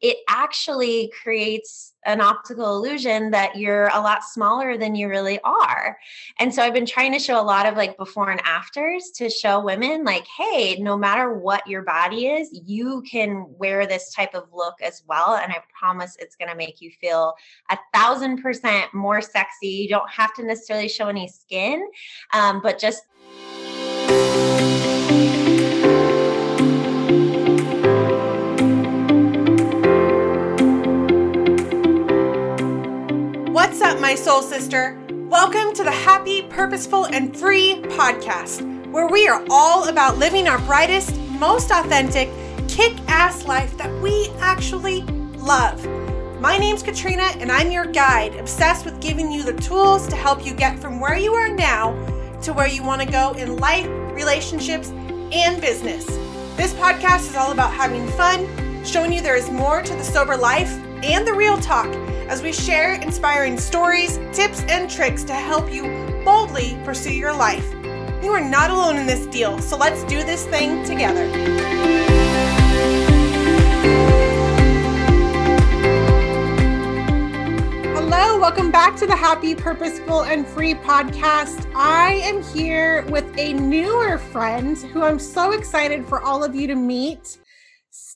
it actually creates an optical illusion that you're a lot smaller than you really are. And so I've been trying to show a lot of like before and afters to show women like, hey, no matter what your body is, you can wear this type of look as well. And I promise it's going to make you feel a thousand percent more sexy. You don't have to necessarily show any skin, um, but just What's up, my soul sister? Welcome to the Happy, Purposeful, and Free podcast, where we are all about living our brightest, most authentic, kick ass life that we actually love. My name's Katrina, and I'm your guide, obsessed with giving you the tools to help you get from where you are now to where you want to go in life, relationships, and business. This podcast is all about having fun, showing you there is more to the sober life and the real talk as we share inspiring stories, tips, and tricks to help you boldly pursue your life. You are not alone in this deal, so let's do this thing together. Hello, welcome back to the Happy, Purposeful, and Free podcast. I am here with a newer friend who I'm so excited for all of you to meet.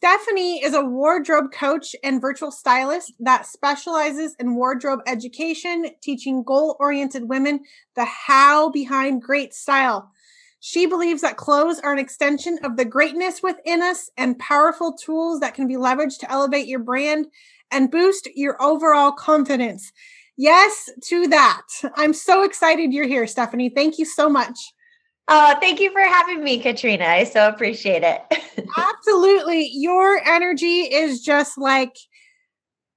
Stephanie is a wardrobe coach and virtual stylist that specializes in wardrobe education, teaching goal oriented women the how behind great style. She believes that clothes are an extension of the greatness within us and powerful tools that can be leveraged to elevate your brand and boost your overall confidence. Yes, to that. I'm so excited you're here, Stephanie. Thank you so much. Oh, thank you for having me, Katrina. I so appreciate it. Absolutely. Your energy is just like,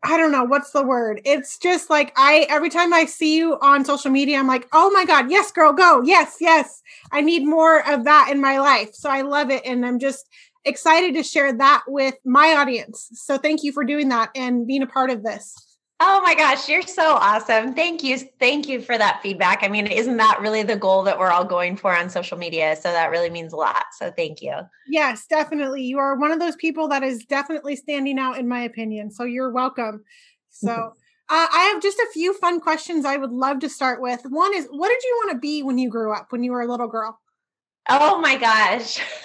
I don't know what's the word. It's just like I every time I see you on social media, I'm like, oh my God, yes, girl, go. Yes, yes. I need more of that in my life. So I love it. And I'm just excited to share that with my audience. So thank you for doing that and being a part of this. Oh my gosh, you're so awesome. Thank you. Thank you for that feedback. I mean, isn't that really the goal that we're all going for on social media? So that really means a lot. So thank you. Yes, definitely. You are one of those people that is definitely standing out, in my opinion. So you're welcome. So uh, I have just a few fun questions I would love to start with. One is what did you want to be when you grew up, when you were a little girl? Oh my gosh.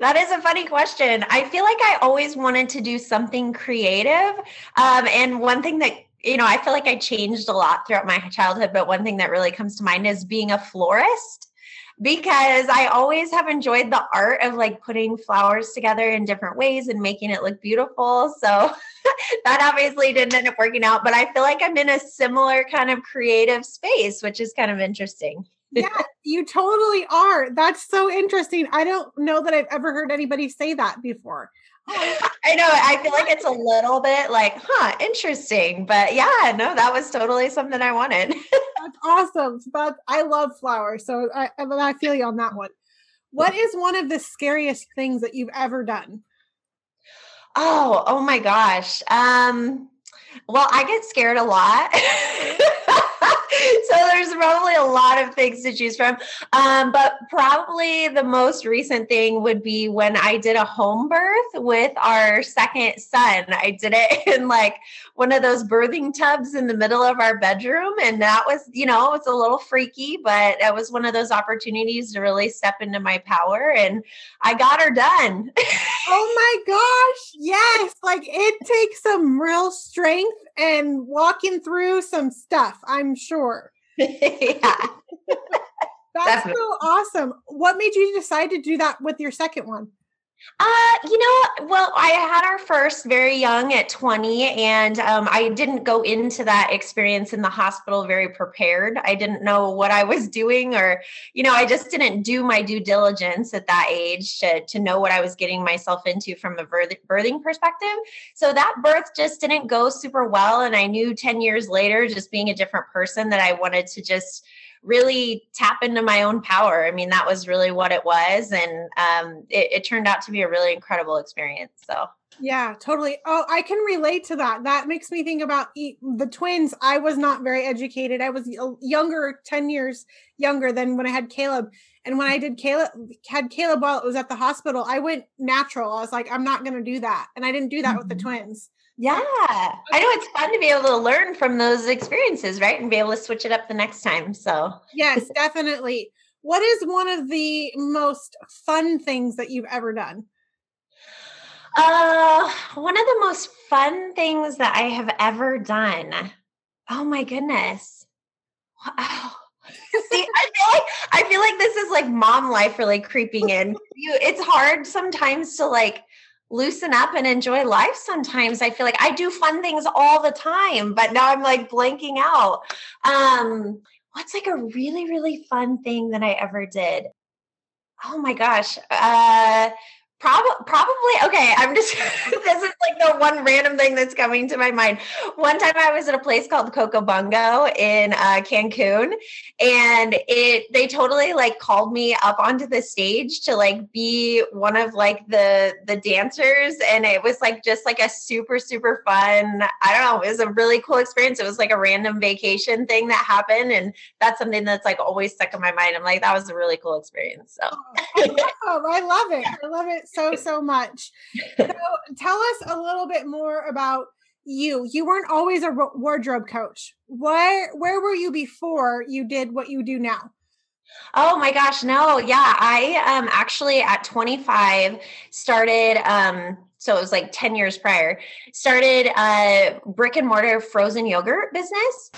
that is a funny question. I feel like I always wanted to do something creative. Um, and one thing that, you know, I feel like I changed a lot throughout my childhood, but one thing that really comes to mind is being a florist because I always have enjoyed the art of like putting flowers together in different ways and making it look beautiful. So that obviously didn't end up working out, but I feel like I'm in a similar kind of creative space, which is kind of interesting yeah, you totally are. That's so interesting. I don't know that I've ever heard anybody say that before. I know. I feel like it's a little bit like, huh, interesting. But yeah, no, that was totally something I wanted. That's awesome. But I love flowers. So I, I feel you on that one. What is one of the scariest things that you've ever done? Oh, oh my gosh. Um, well, I get scared a lot. so there's probably a lot of things to choose from. Um, but probably the most recent thing would be when I did a home birth with our second son. I did it in like one of those birthing tubs in the middle of our bedroom. And that was, you know, it's a little freaky, but it was one of those opportunities to really step into my power. And I got her done. oh my gosh. Yes. Like it takes some real strength and walking through some stuff, I'm sure. yeah. That's Definitely. so awesome. What made you decide to do that with your second one? Uh, you know, well, I had our first very young at 20, and um, I didn't go into that experience in the hospital very prepared. I didn't know what I was doing, or, you know, I just didn't do my due diligence at that age to, to know what I was getting myself into from a birthing perspective. So that birth just didn't go super well. And I knew 10 years later, just being a different person, that I wanted to just really tap into my own power. I mean, that was really what it was. And um, it, it turned out to be a really incredible experience. So, yeah, totally. Oh, I can relate to that. That makes me think about the twins. I was not very educated. I was younger, 10 years younger than when I had Caleb. And when I did Caleb, had Caleb while it was at the hospital, I went natural. I was like, I'm not going to do that. And I didn't do that mm-hmm. with the mm-hmm. twins. Yeah. I know it's fun to be able to learn from those experiences, right? And be able to switch it up the next time. So, yes, definitely. What is one of the most fun things that you've ever done? Uh, one of the most fun things that I have ever done. Oh my goodness. Wow. See, I feel like I feel like this is like mom life really creeping in. You it's hard sometimes to like loosen up and enjoy life sometimes. I feel like I do fun things all the time, but now I'm like blanking out. Um what's like a really really fun thing that I ever did? Oh my gosh. Uh Probably, probably. Okay, I'm just. this is like the one random thing that's coming to my mind. One time, I was at a place called Coco Bongo in uh, Cancun, and it they totally like called me up onto the stage to like be one of like the the dancers, and it was like just like a super super fun. I don't know. It was a really cool experience. It was like a random vacation thing that happened, and that's something that's like always stuck in my mind. I'm like, that was a really cool experience. So, oh, I love it. I love it so so much. So tell us a little bit more about you. You weren't always a wardrobe coach. Where where were you before you did what you do now? Oh my gosh, no. Yeah, I um actually at 25 started um so it was like 10 years prior started a brick and mortar frozen yogurt business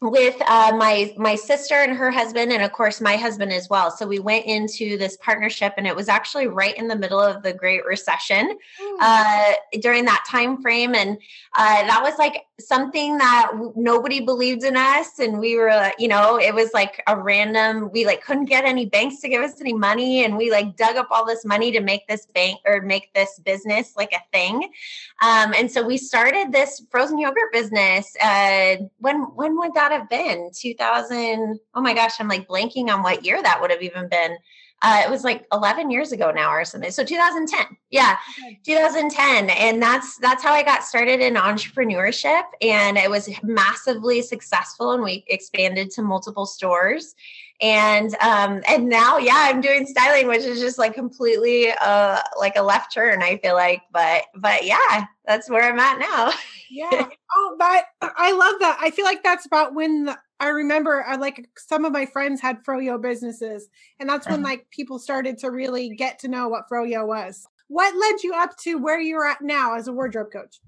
with uh, my my sister and her husband and of course my husband as well so we went into this partnership and it was actually right in the middle of the great recession mm. uh, during that time frame and uh, that was like something that nobody believed in us and we were you know it was like a random we like couldn't get any banks to give us any money and we like dug up all this money to make this bank or make this business like a thing. Um, and so we started this frozen yogurt business uh, when when would that have been? 2000 oh my gosh i'm like blanking on what year that would have even been uh, it was like 11 years ago now or something. So 2010 yeah 2010 and that's that's how i got started in entrepreneurship. And it was massively successful and we expanded to multiple stores. And um and now yeah i'm doing styling which is just like completely uh like a left turn i feel like. But but yeah that's where i'm at now. Yeah. Oh that i love that. I feel like that's about when the, I remember I uh, like some of my friends had froyo businesses and that's when uh-huh. like people started to really get to know what froyo was. What led you up to where you're at now as a wardrobe coach?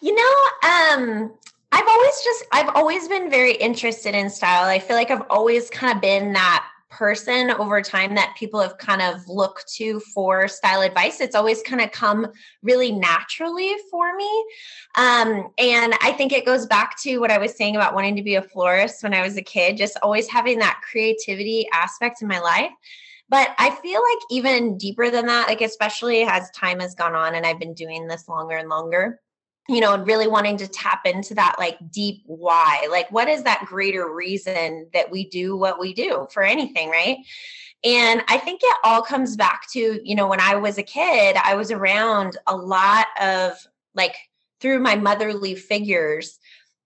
You know, um I've always just I've always been very interested in style. I feel like I've always kind of been that person over time that people have kind of looked to for style advice. It's always kind of come really naturally for me. Um, and I think it goes back to what I was saying about wanting to be a florist when I was a kid, just always having that creativity aspect in my life. But I feel like even deeper than that, like especially as time has gone on and I've been doing this longer and longer, you know, and really wanting to tap into that like deep why. Like, what is that greater reason that we do what we do for anything, right? And I think it all comes back to, you know, when I was a kid, I was around a lot of like through my motherly figures,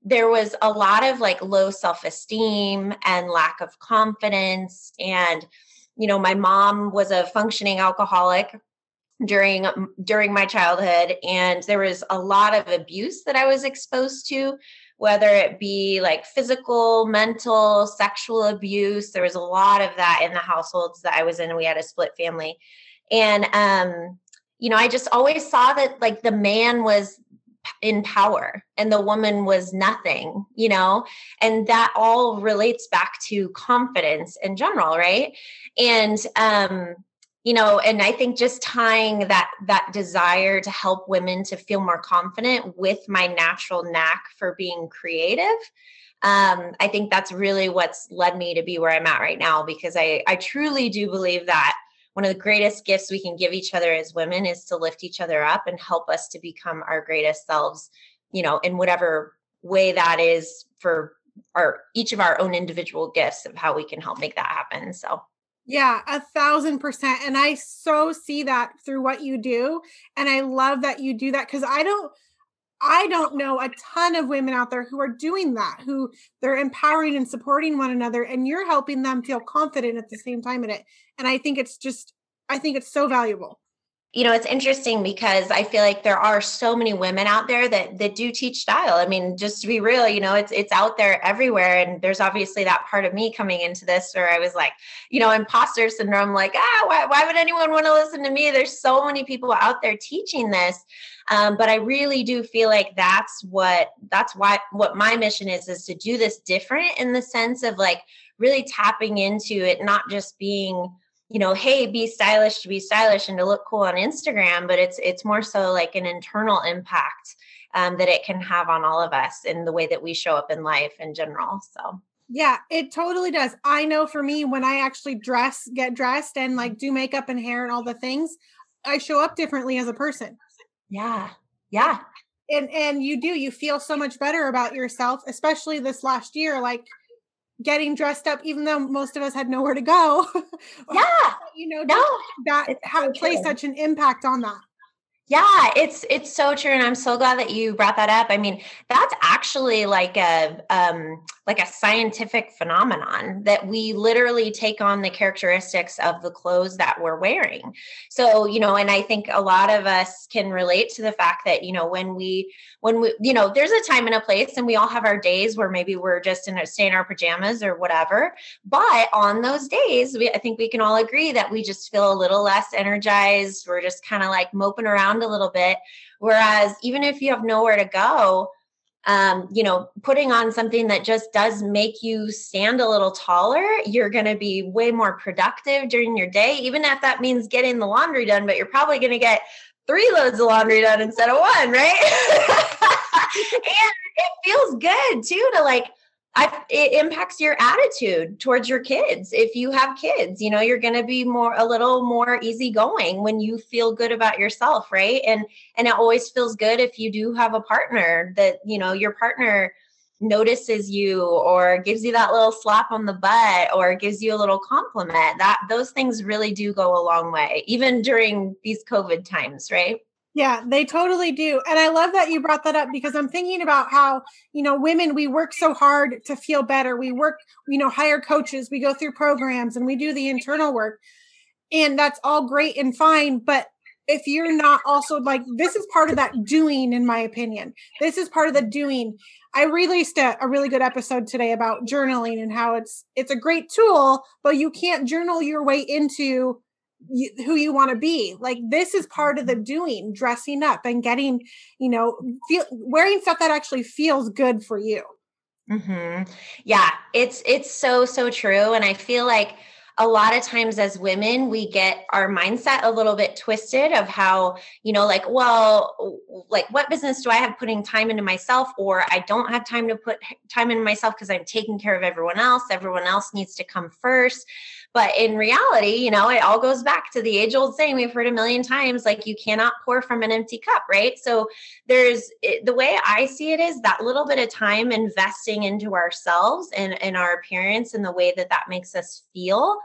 there was a lot of like low self esteem and lack of confidence. And, you know, my mom was a functioning alcoholic during during my childhood and there was a lot of abuse that I was exposed to whether it be like physical, mental, sexual abuse. There was a lot of that in the households that I was in. We had a split family. And um you know, I just always saw that like the man was in power and the woman was nothing, you know, and that all relates back to confidence in general, right? And um you know and i think just tying that that desire to help women to feel more confident with my natural knack for being creative um, i think that's really what's led me to be where i'm at right now because i i truly do believe that one of the greatest gifts we can give each other as women is to lift each other up and help us to become our greatest selves you know in whatever way that is for our each of our own individual gifts of how we can help make that happen so yeah, a thousand percent. And I so see that through what you do. And I love that you do that because I don't I don't know a ton of women out there who are doing that, who they're empowering and supporting one another, and you're helping them feel confident at the same time in it. And I think it's just, I think it's so valuable. You know it's interesting because i feel like there are so many women out there that that do teach style. I mean just to be real you know it's it's out there everywhere. And there's obviously that part of me coming into this where i was like you know imposter syndrome like ah why, why would anyone want to listen to me? There's so many people out there teaching this. Um, but i really do feel like that's what that's why what my mission is is to do this different in the sense of like really tapping into it not just being you know hey be stylish to be stylish and to look cool on instagram but it's it's more so like an internal impact um, that it can have on all of us in the way that we show up in life in general so yeah, it totally does. I know for me, when I actually dress, get dressed, and like do makeup and hair and all the things, I show up differently as a person. Yeah. Yeah. And and you do, you feel so much better about yourself, especially this last year. Like getting dressed up, even though most of us had nowhere to go. Yeah. you know, no, that had so play such an impact on that. Yeah, it's it's so true, and I'm so glad that you brought that up. I mean, that's actually like a um, like a scientific phenomenon that we literally take on the characteristics of the clothes that we're wearing. So, you know, and I think a lot of us can relate to the fact that you know when we when we you know there's a time and a place, and we all have our days where maybe we're just in a, stay in our pajamas or whatever. But on those days, we I think we can all agree that we just feel a little less energized. We're just kind of like moping around around a little bit. Whereas even if you have nowhere to go, um, you know, putting on something that just does make you stand a little taller, you're going to be way more productive during your day, even if that means getting the laundry done, but you're probably going to get three loads of laundry done instead of one, right? and it feels good too to like I, it impacts your attitude towards your kids. If you have kids, you know, you're going to be more, a little more easygoing when you feel good about yourself. Right. And, and it always feels good if you do have a partner that, you know, your partner notices you or gives you that little slap on the butt or gives you a little compliment that those things really do go a long way even during these covid times right yeah, they totally do. And I love that you brought that up because I'm thinking about how, you know, women, we work so hard to feel better. We work, you know, hire coaches, we go through programs and we do the internal work. And that's all great and fine. But if you're not also like, this is part of that doing, in my opinion. This is part of the doing. I released a, a really good episode today about journaling and how it's it's a great tool, but you can't journal your way into you, who you want to be. Like this is part of the doing, dressing up and getting, you know, feel wearing stuff that actually feels good for you. hmm Yeah, it's it's so so true, and I feel like a lot of times as women we get our mindset a little bit twisted of how you know like well like what business do i have putting time into myself or i don't have time to put time into myself because i'm taking care of everyone else everyone else needs to come first but in reality, you know, it all goes back to the age old saying we've heard a million times like you cannot pour from an empty cup, right? So there's the way I see it is that little bit of time investing into ourselves and, and our appearance and the way that that makes us feel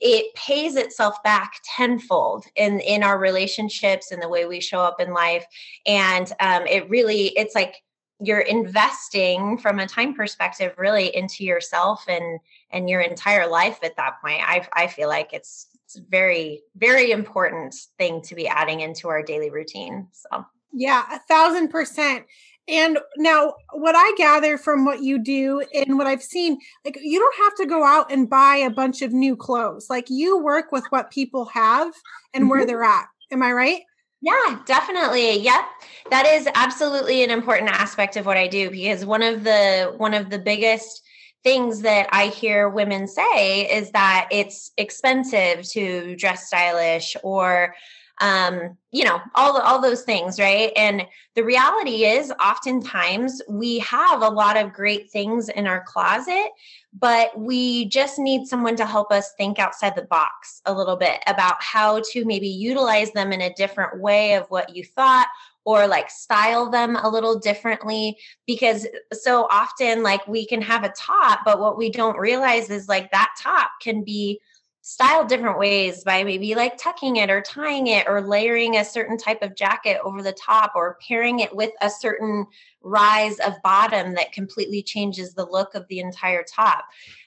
it pays itself back tenfold in in our relationships and the way we show up in life and um, it really it's like you're investing from a time perspective really into yourself and and your entire life at that point. I i feel like it's it's a very very important thing to be adding into our daily routine so. Yeah a thousand percent. And now what i gather from what you do and what i've seen like you don't have to go out and buy a bunch of new clothes. Like you work with what people have and mm-hmm. where they're at. Am i right yeah, definitely. Yep. That is absolutely an important aspect of what I do because one of the one of the biggest things that I hear women say is that it's expensive to dress stylish or um, you know, all all those things, right? And the reality is oftentimes we have a lot of great things in our closet, but we just need someone to help us think outside the box a little bit about how to maybe utilize them in a different way of what you thought or like style them a little differently. Because so often like we can have a top but what we don't realize is like that top can be styled different ways by maybe like tucking it or tying it or layering a certain type of jacket over the top or pairing it with a certain rise of bottom that completely changes the look of the entire top.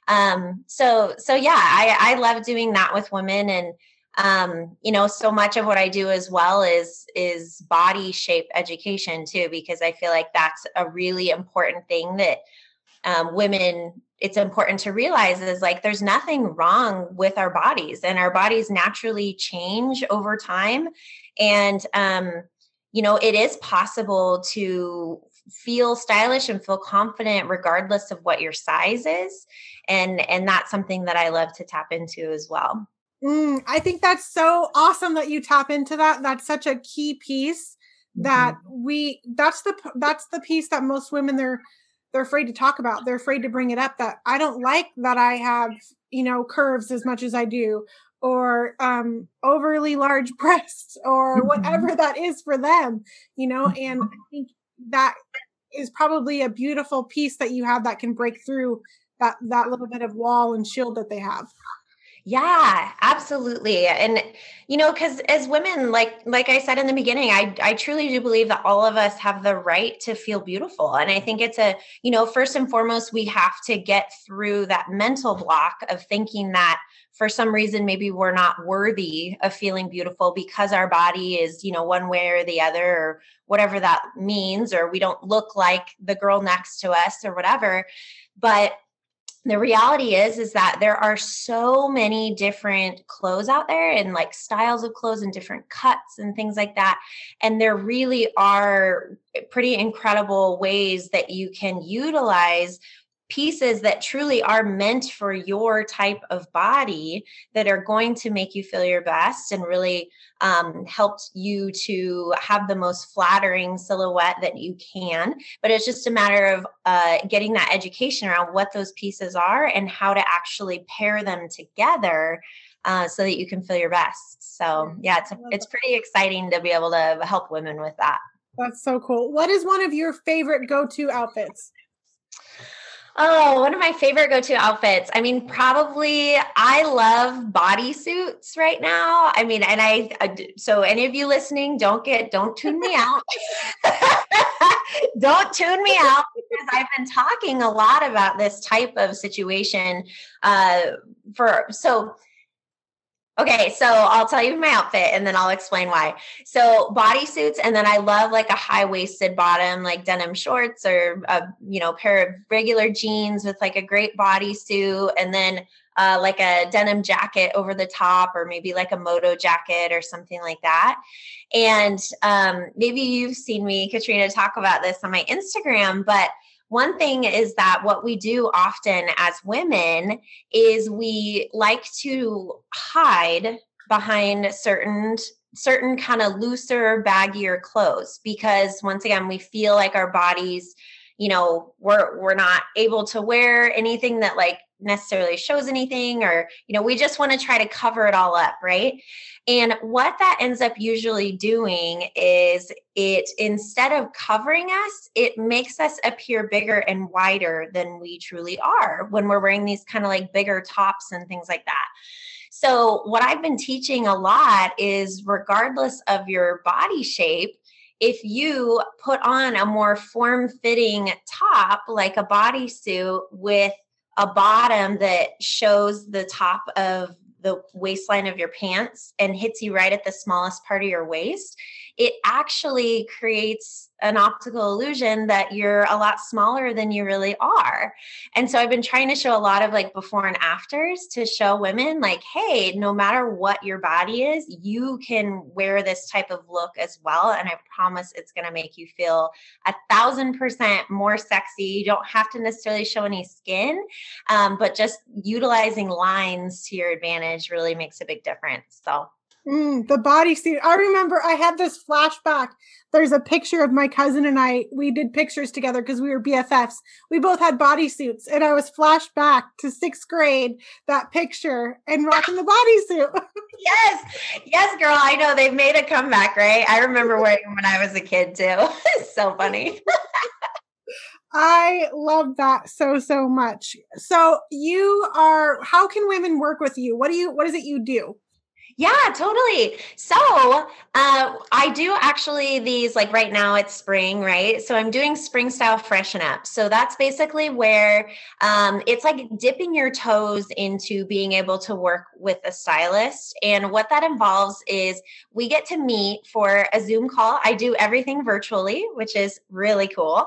Um, so so yeah, I, I love doing that with women and um, you know, so much of what I do as well is is body shape education too, because I feel like that's a really important thing that um, women it's important to realize is like there's nothing wrong with our bodies and our bodies naturally change over time and um you know it is possible to feel stylish and feel confident regardless of what your size is and and that's something that i love to tap into as well mm, i think that's so awesome that you tap into that that's such a key piece that mm-hmm. we that's the that's the piece that most women they're they're afraid to talk about they're afraid to bring it up that i don't like that i have you know curves as much as i do or um overly large breasts or mm-hmm. whatever that is for them you know and i think that is probably a beautiful piece that you have that can break through that that little bit of wall and shield that they have yeah, absolutely. And you know, cuz as women like like I said in the beginning, I I truly do believe that all of us have the right to feel beautiful. And I think it's a, you know, first and foremost we have to get through that mental block of thinking that for some reason maybe we're not worthy of feeling beautiful because our body is, you know, one way or the other or whatever that means or we don't look like the girl next to us or whatever. But the reality is is that there are so many different clothes out there and like styles of clothes and different cuts and things like that. And there really are pretty incredible ways that you can utilize pieces that truly are meant for your type of body that are going to make you feel your best and really um, helped you to have the most flattering silhouette that you can. But it's just a matter of uh, getting that education around what those pieces are and how to actually pair them together. Uh, so that you can feel your best. So yeah, it's it's pretty exciting to be able to help women with that. That's so cool. What is one of your favorite go-to outfits? Oh, one of my favorite go-to outfits. I mean, probably I love bodysuits right now. I mean, and I, I so any of you listening, don't get don't tune me out. don't tune me out because I've been talking a lot about this type of situation uh for so Okay, so I'll tell you my outfit and then I'll explain why. So bodysuits, and then I love like a high waisted bottom, like denim shorts or a you know pair of regular jeans with like a great bodysuit, and then uh, like a denim jacket over the top, or maybe like a moto jacket or something like that. And um, maybe you've seen me, Katrina, talk about this on my Instagram, but one thing is that what we do often as women is we like to hide behind certain certain kind of looser baggier clothes because once again we feel like our bodies you know we're we're not able to wear anything that like necessarily shows anything or you know we just want to try to cover it all up right? And what that ends up usually doing is it instead of covering us it makes us appear bigger and wider than we truly are when we're wearing these kind of like bigger tops and things like that. So what i've been teaching a lot is regardless of your body shape if you put on a more form fitting top like a bodysuit with a bottom that shows the top of the waistline of your pants and hits you right at the smallest part of your waist, it actually creates an optical illusion that you're a lot smaller than you really are. And so I've been trying to show a lot of like before and afters to show women like, hey, no matter what your body is, you can wear this type of look as well. And I promise it's going to make you feel a thousand percent more sexy. You don't have to necessarily show any skin, um, but just utilizing lines to your advantage really makes a big difference. So Mm, the bodysuit. I remember I had this flashback. There's a picture of my cousin and I. We did pictures together because we were BFFs. We both had bodysuits, and I was flashed back to sixth grade. That picture and rocking the bodysuit. yes, yes, girl. I know they've made a comeback, right? I remember wearing them when I was a kid too. it's so funny. I love that so so much. So you are. How can women work with you? What do you? What is it you do? Yeah, totally. So uh, I do actually these like right now it's spring, right? So I'm doing spring style freshen up. So that's basically where um, it's like dipping your toes into being able to work with a stylist. And what that involves is we get to meet for a Zoom call. I do everything virtually, which is really cool.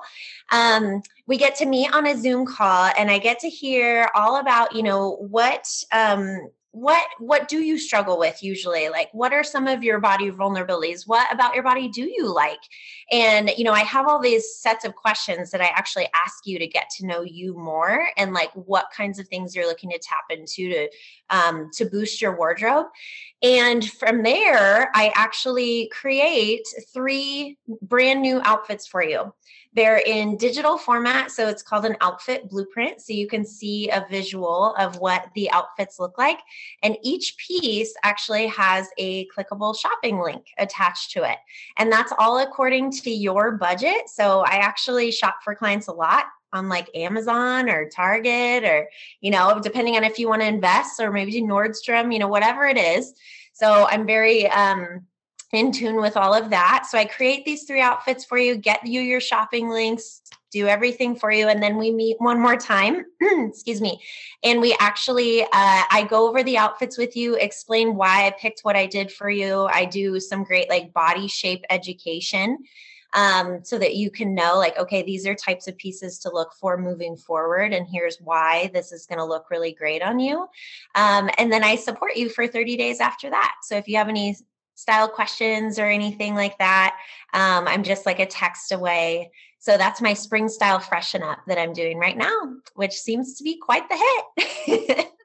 Um, we get to meet on a Zoom call and I get to hear all about, you know, what um, what what do you struggle with usually? Like what are some of your body vulnerabilities? What about your body do you like? And you know i have all these sets of questions that i actually ask you to get to know you more and like what kinds of things you're looking to tap into to um, to boost your wardrobe. And from there i actually create three brand new outfits for you they're in digital format, so it's called an outfit blueprint. So you can see a visual of what the outfits look like. And each piece actually has a clickable shopping link attached to it. And that's all according to your budget. So I actually shop for clients a lot on like Amazon or Target or, you know, depending on if you want to invest or maybe Nordstrom, you know, whatever it is. So I'm very um, in tune with all of that. So I create these three outfits for you, get you your shopping links, do everything for you. And then we meet one more time, excuse me. And we actually, uh, I go over the outfits with you, explain why I picked what I did for you. I do some great like body shape education um, so that you can know like okay these are types of pieces to look for moving forward and here's why this is going to look really great on you um, and then i support you for 30 days after that so if you have any style questions or anything like that, um, I'm just like a text away. So that's my spring style freshen up that I'm doing right now, which seems to be quite the hit.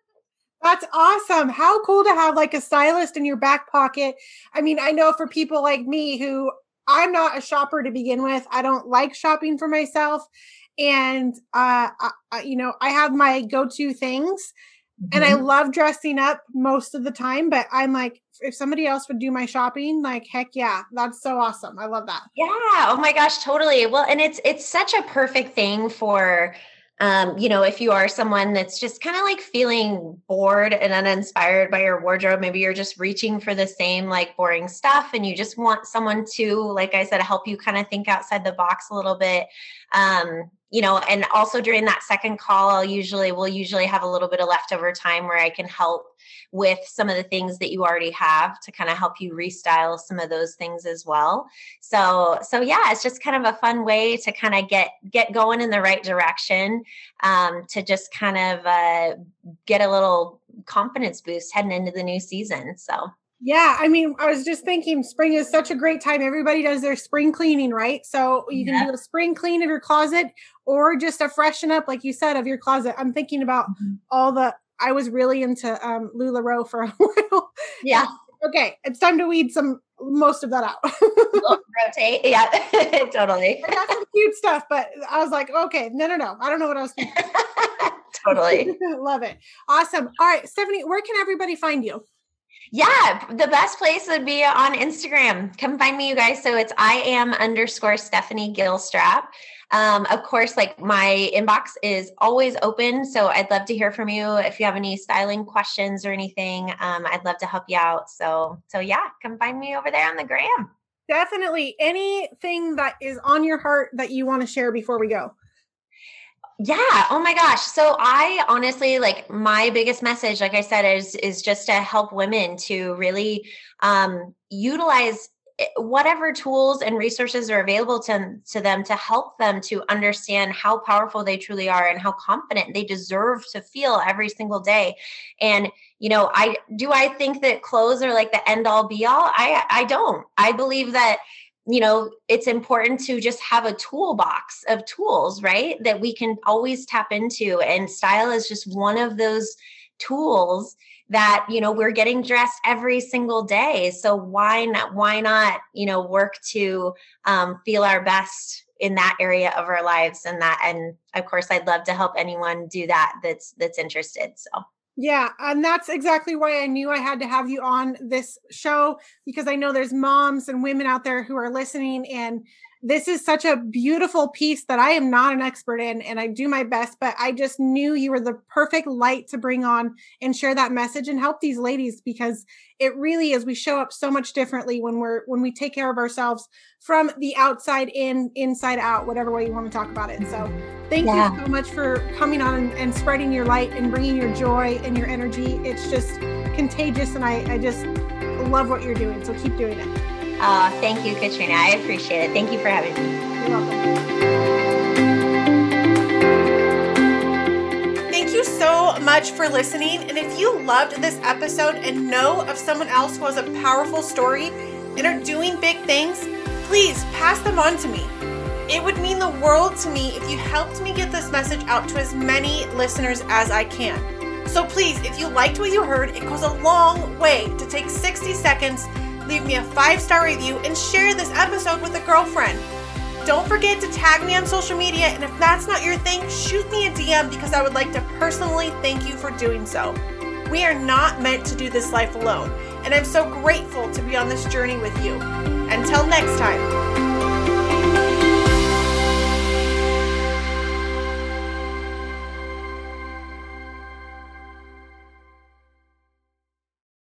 That's awesome. How cool to have like a stylist in your back pocket. I mean, I know for people like me who I'm not a shopper to begin with, I don't like shopping for myself. And, uh, I, you know, I have my go to things Mm-hmm. And I mm-hmm. love dressing up most of the time, but I'm like, if somebody else would do my shopping, like heck yeah, that's so awesome. I love that. Yeah. Oh my gosh, totally. Well, and it's it's such a perfect thing for um, you know, if you are someone that's just kind of like feeling bored and uninspired by your wardrobe, maybe you're just reaching for the same like boring stuff and you just want someone to, like I said, help you kind of think outside the box a little bit. Um, you know, and also during that second call, I'll usually we'll usually have a little bit of leftover time where I can help with some of the things that you already have to kind of help you restyle some of those things as well. So so yeah, it's just kind of a fun way to kind of get get going in the right direction um, to just kind of uh, get a little confidence boost heading into the new season. So yeah, I mean, I was just thinking spring is such a great time. Everybody does their spring cleaning, right? So you can yeah. do a spring clean of your closet or just a freshen up, like you said, of your closet. I'm thinking about mm-hmm. all the, I was really into um, LuLaRoe for a while. Yeah. okay, it's time to weed some most of that out. rotate. Yeah, totally. I got some cute stuff, but I was like, okay, no, no, no. I don't know what I was thinking. totally. Love it. Awesome. All right, Stephanie, where can everybody find you? Yeah, the best place would be on Instagram. Come find me, you guys. So it's I am underscore Stephanie Gilstrap. Um, of course, like my inbox is always open. So I'd love to hear from you if you have any styling questions or anything. Um, I'd love to help you out. So, so yeah, come find me over there on the gram. Definitely. Anything that is on your heart that you want to share before we go? Yeah. Oh my gosh. So I honestly like my biggest message, like I said, is is just to help women to really um, utilize whatever tools and resources are available to, to them to help them to understand how powerful they truly are and how confident they deserve to feel every single day and you know i do i think that clothes are like the end all be all i i don't i believe that you know, it's important to just have a toolbox of tools, right? That we can always tap into. And style is just one of those tools that you know we're getting dressed every single day. So why not why not you know work to um, feel our best in that area of our lives and that and of course i'd love to help anyone do that that's that's interested so. Yeah, and that's exactly why I knew I had to have you on this show because I know there's moms and women out there who are listening and this is such a beautiful piece that I am not an expert in and I do my best, but I just knew you were the perfect light to bring on and share that message and help these ladies because it really is we show up so much differently when we're when we take care of ourselves from the outside in, inside out, whatever way you want to talk about it. So thank yeah. you so much for coming on and, and, spreading your light and bringing your joy and your energy. It's just contagious and I, I just love what you're doing. So keep doing it. Uh, thank you, Katrina. I appreciate it. Thank you for having me. You're welcome. Thank you so much for listening. And if you loved this episode and know of someone else who has a powerful story and are doing big things, please pass them on to me. It would mean the world to me if you helped me get this message out to as many listeners as I can. So please, if you liked what you heard, it goes a long way to take 60 seconds leave me a five star review, and share this episode with a girlfriend. Don't forget to tag me on social media, and if that's not your thing, shoot me a DM because I would like to personally thank you for doing so. We are not meant to do this life alone, and I'm so grateful to be on this journey with you. Until next time.